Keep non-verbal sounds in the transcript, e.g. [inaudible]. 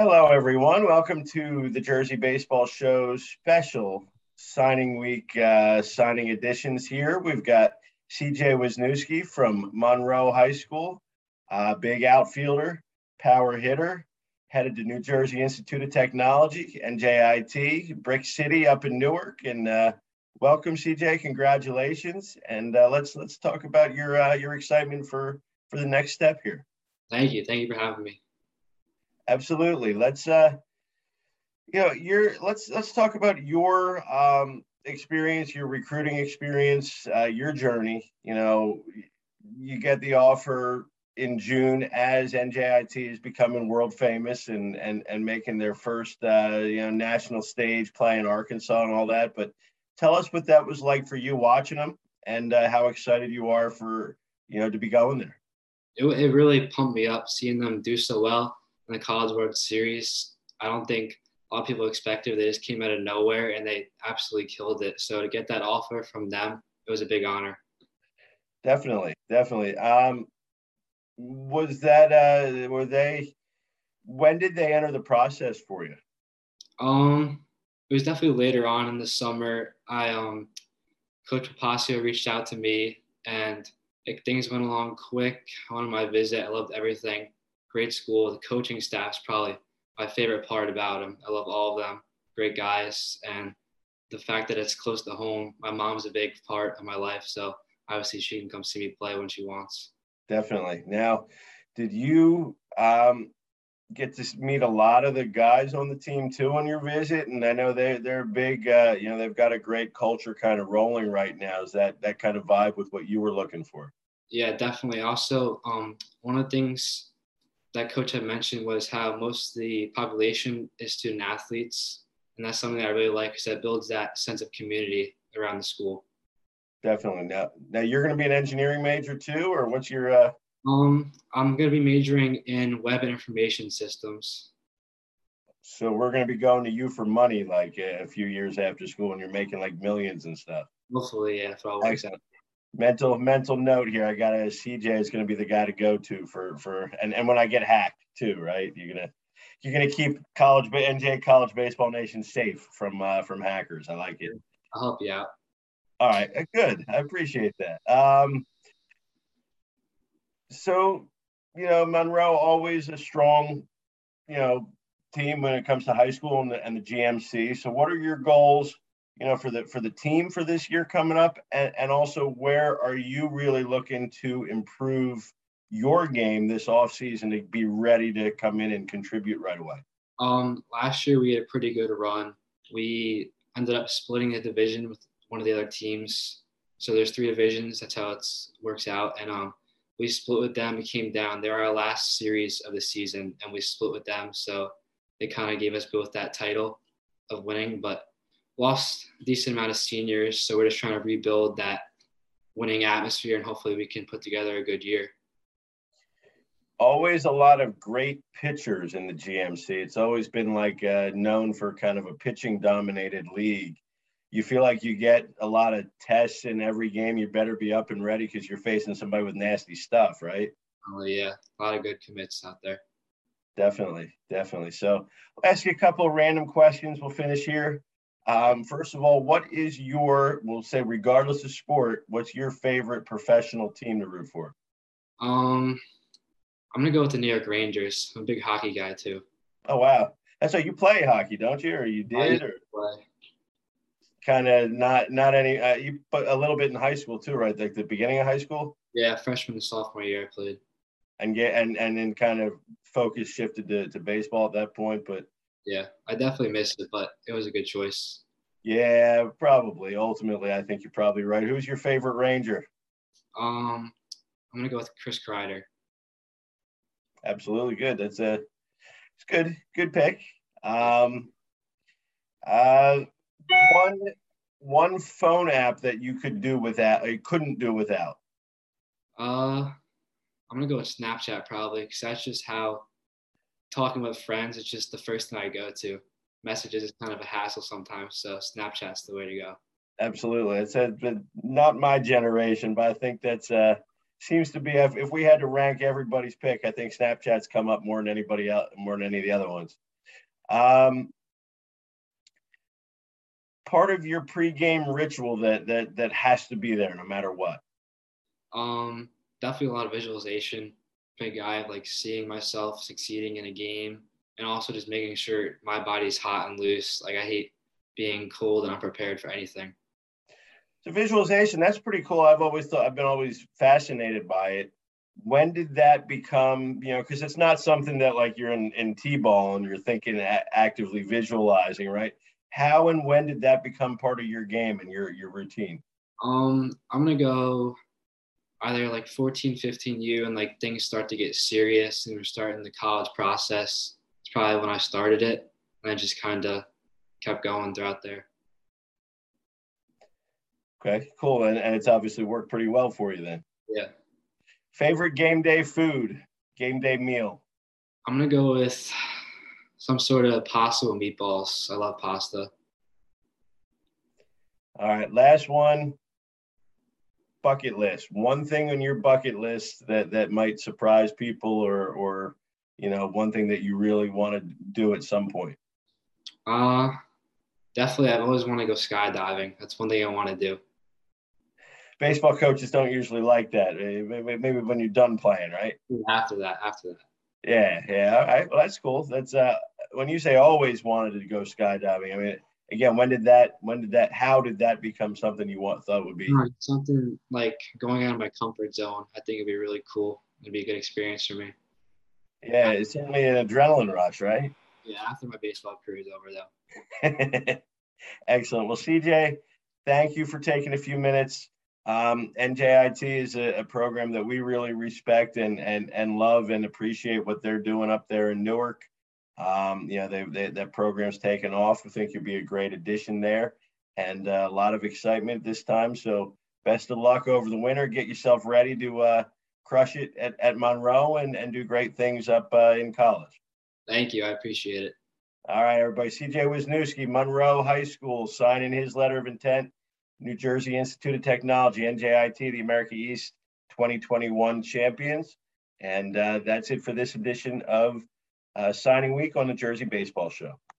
everyone. Welcome to the Jersey Baseball Show's special signing week uh, signing editions here. We've got CJ Wisniewski from Monroe High School, uh, big outfielder, power hitter, headed to New Jersey Institute of Technology, NJIT, Brick City up in Newark. And uh, welcome, CJ. Congratulations. And uh, let's let's talk about your uh, your excitement for for the next step here. Thank you. Thank you for having me. Absolutely. Let's uh you know, your let's let's talk about your um experience, your recruiting experience, uh, your journey. You know, you get the offer in June as NJIT is becoming world famous and and and making their first uh, you know national stage play in Arkansas and all that. But tell us what that was like for you watching them and uh, how excited you are for you know to be going there. It, it really pumped me up seeing them do so well in the College World Series. I don't think a lot of people expected. They just came out of nowhere and they absolutely killed it. So to get that offer from them, it was a big honor. Definitely, definitely. Um, was that uh, were they? When did they enter the process for you? Um, it was definitely later on in the summer. I um, Coach Papasio reached out to me and like, things went along quick. I wanted my visit. I loved everything great school. The coaching staff's probably my favorite part about them. I love all of them, great guys, and the fact that it's close to home. My mom's a big part of my life, so obviously she can come see me play when she wants. Definitely. Now, did you um, get to meet a lot of the guys on the team too on your visit? And I know they they're big. Uh, you know, they've got a great culture kind of rolling right now. Is that that kind of vibe with what you were looking for? Yeah, definitely. Also, um, one of the things that coach had mentioned was how most of the population is student athletes. And that's something that I really like because that builds that sense of community around the school. Definitely. Now, now you're going to be an engineering major too, or what's your? Uh... Um, I'm going to be majoring in web and information systems. So we're going to be going to you for money, like a few years after school, and you're making like millions and stuff. Hopefully, yeah, if it all works out mental mental note here. I got a CJ is going to be the guy to go to for for and and when I get hacked too, right? You're gonna you're gonna keep college NJ College Baseball Nation safe from uh, from hackers. I like it. I'll help you out. All right, uh, good. I appreciate that. Um, so you know, Monroe always a strong, you know, team when it comes to high school and the, and the GMC. So, what are your goals? You know, for the for the team for this year coming up, and, and also where are you really looking to improve your game this off season to be ready to come in and contribute right away? Um, last year we had a pretty good run. We ended up splitting the division with one of the other teams. So there's three divisions. That's how it works out. And um, we split with them. We came down. They're our last series of the season, and we split with them. So they kind of gave us both that title of winning. But lost a decent amount of seniors, so we're just trying to rebuild that winning atmosphere, and hopefully we can put together a good year. Always a lot of great pitchers in the GMC. It's always been like uh, known for kind of a pitching dominated league. You feel like you get a lot of tests in every game. You better be up and ready because you're facing somebody with nasty stuff, right? Oh yeah, a lot of good commits out there. Definitely, definitely. So I'll ask you a couple of random questions. We'll finish here. Um, first of all, what is your, we'll say, regardless of sport, what's your favorite professional team to root for? Um, I'm gonna go with the New York Rangers. I'm a big hockey guy too. Oh wow, that's right. You play hockey, don't you, or you did, or play. kind of not not any. Uh, you put a little bit in high school too, right? Like the beginning of high school. Yeah, freshman and sophomore year I played. And get and and then kind of focus shifted to, to baseball at that point, but yeah, I definitely missed it, but it was a good choice. Yeah, probably. Ultimately, I think you're probably right. Who's your favorite Ranger? Um, I'm gonna go with Chris Kreider. Absolutely good. That's a it's good good pick. Um, uh, one one phone app that you could do without, you couldn't do without. Uh, I'm gonna go with Snapchat probably because that's just how talking with friends it's just the first thing I go to. Messages is kind of a hassle sometimes, so Snapchat's the way to go. Absolutely, it's a, not my generation, but I think that's uh seems to be if, if we had to rank everybody's pick, I think Snapchat's come up more than anybody else, more than any of the other ones. Um, part of your pregame ritual that that that has to be there no matter what? Um, definitely a lot of visualization. Big guy of like seeing myself succeeding in a game, and also just making sure my body's hot and loose. Like I hate being cold and unprepared for anything. So visualization, that's pretty cool. I've always thought I've been always fascinated by it. When did that become, you know, because it's not something that like you're in, in T-ball and you're thinking actively visualizing, right? How and when did that become part of your game and your your routine? Um, I'm gonna go either like 14, 15 U and like things start to get serious and we're starting the college process. It's probably when I started it. And I just kind of kept going throughout there. Okay, cool. And, and it's obviously worked pretty well for you then. Yeah. Favorite game day food, game day meal? I'm gonna go with some sort of pasta with meatballs. I love pasta. All right, last one. Bucket list. One thing on your bucket list that that might surprise people, or or you know, one thing that you really want to do at some point. Uh definitely. I've always wanted to go skydiving. That's one thing I want to do baseball coaches don't usually like that. Eh, maybe when you're done playing, right? After that, after that. Yeah, yeah. All right. Well, that's cool. That's uh, when you say always wanted to go skydiving. I mean, again, when did that? When did that? How did that become something you want thought would be? Something like going out of my comfort zone. I think it'd be really cool. It'd be a good experience for me. Yeah, it's certainly an adrenaline rush, right? Yeah, after my baseball career is over, though. [laughs] Excellent. Well, CJ, thank you for taking a few minutes. Um, NJIT is a, a, program that we really respect and, and, and love and appreciate what they're doing up there in Newark. Um, you know, they, they, that program's taken off. I think you'll be a great addition there and uh, a lot of excitement this time. So best of luck over the winter. Get yourself ready to uh, crush it at, at Monroe and, and do great things up uh, in college. Thank you. I appreciate it. All right, everybody. CJ Wisniewski, Monroe High School, signing his letter of intent New Jersey Institute of Technology, NJIT, the America East 2021 champions. And uh, that's it for this edition of Uh, signing Week on the Jersey Baseball Show.